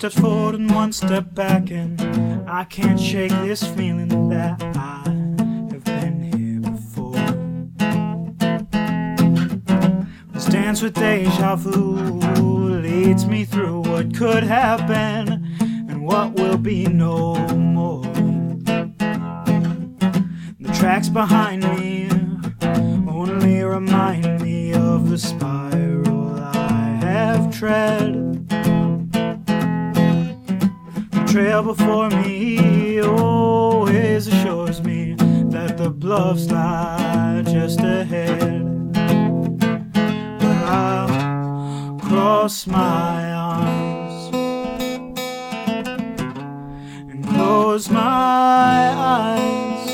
steps forward and one step back, and I can't shake this feeling that I have been here before. This dance with deja vu leads me through what could have been and what will be no more. The tracks behind me only remind me of the spiral I have tread. Trail before me oh, always assures me that the bluffs lie just ahead. But I'll cross my arms and close my eyes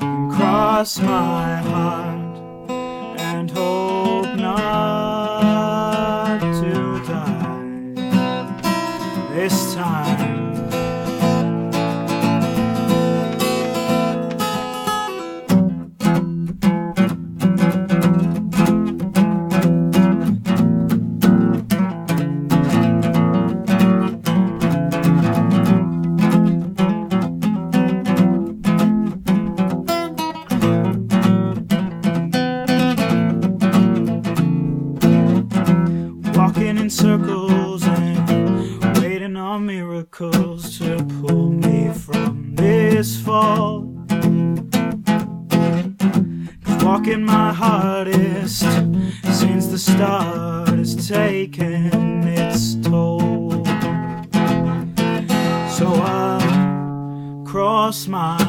and cross my heart this time. walking in circles and miracles to pull me from this fall. Cause walking my hardest since the start has taken its toll. So I cross my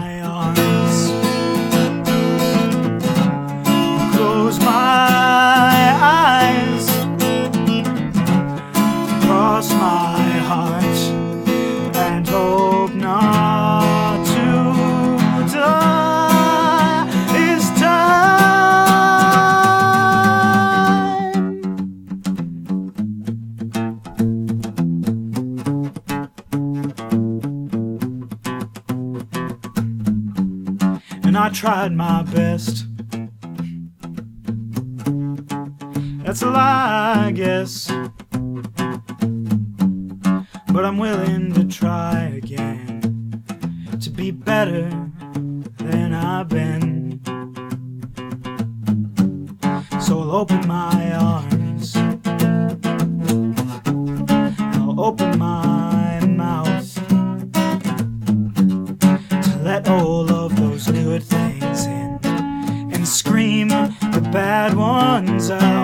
I tried my best. That's a lie, I guess but I'm willing to try again to be better than I've been. So I'll open my arms, I'll open my mouth to let those good things in and scream the bad ones out.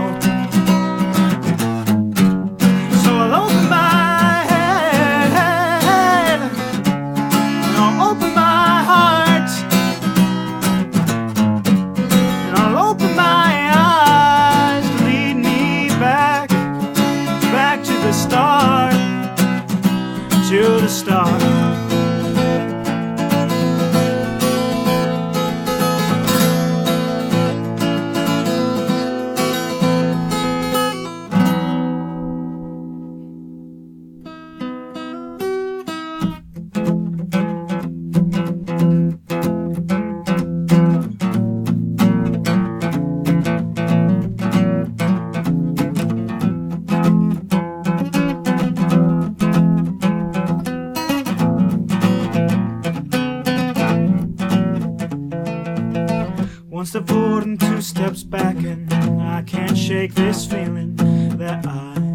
Steps back, and I can't shake this feeling that I